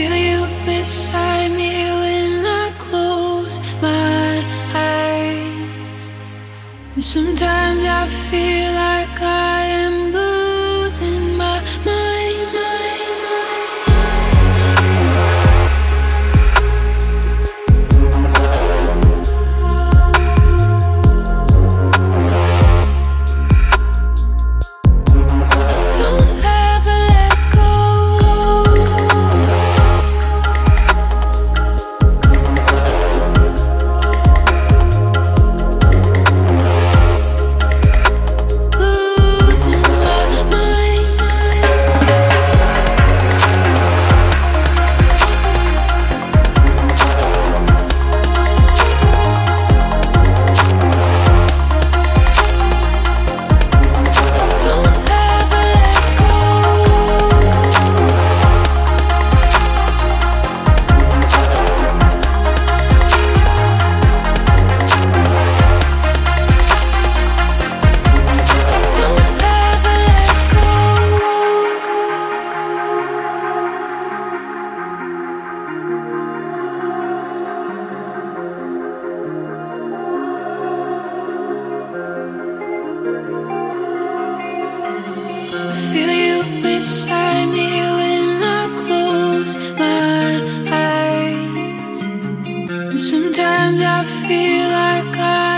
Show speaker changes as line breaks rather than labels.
feel you beside me when I close my eyes. And sometimes I feel like I sometimes I feel like